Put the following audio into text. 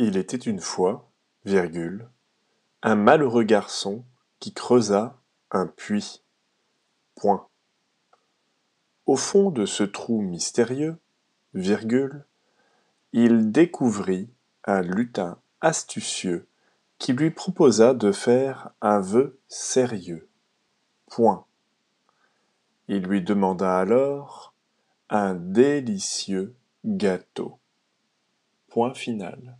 Il était une fois, virgule, un malheureux garçon qui creusa un puits. Point. Au fond de ce trou mystérieux, virgule, il découvrit un lutin astucieux qui lui proposa de faire un vœu sérieux. Point. Il lui demanda alors un délicieux gâteau. Point final.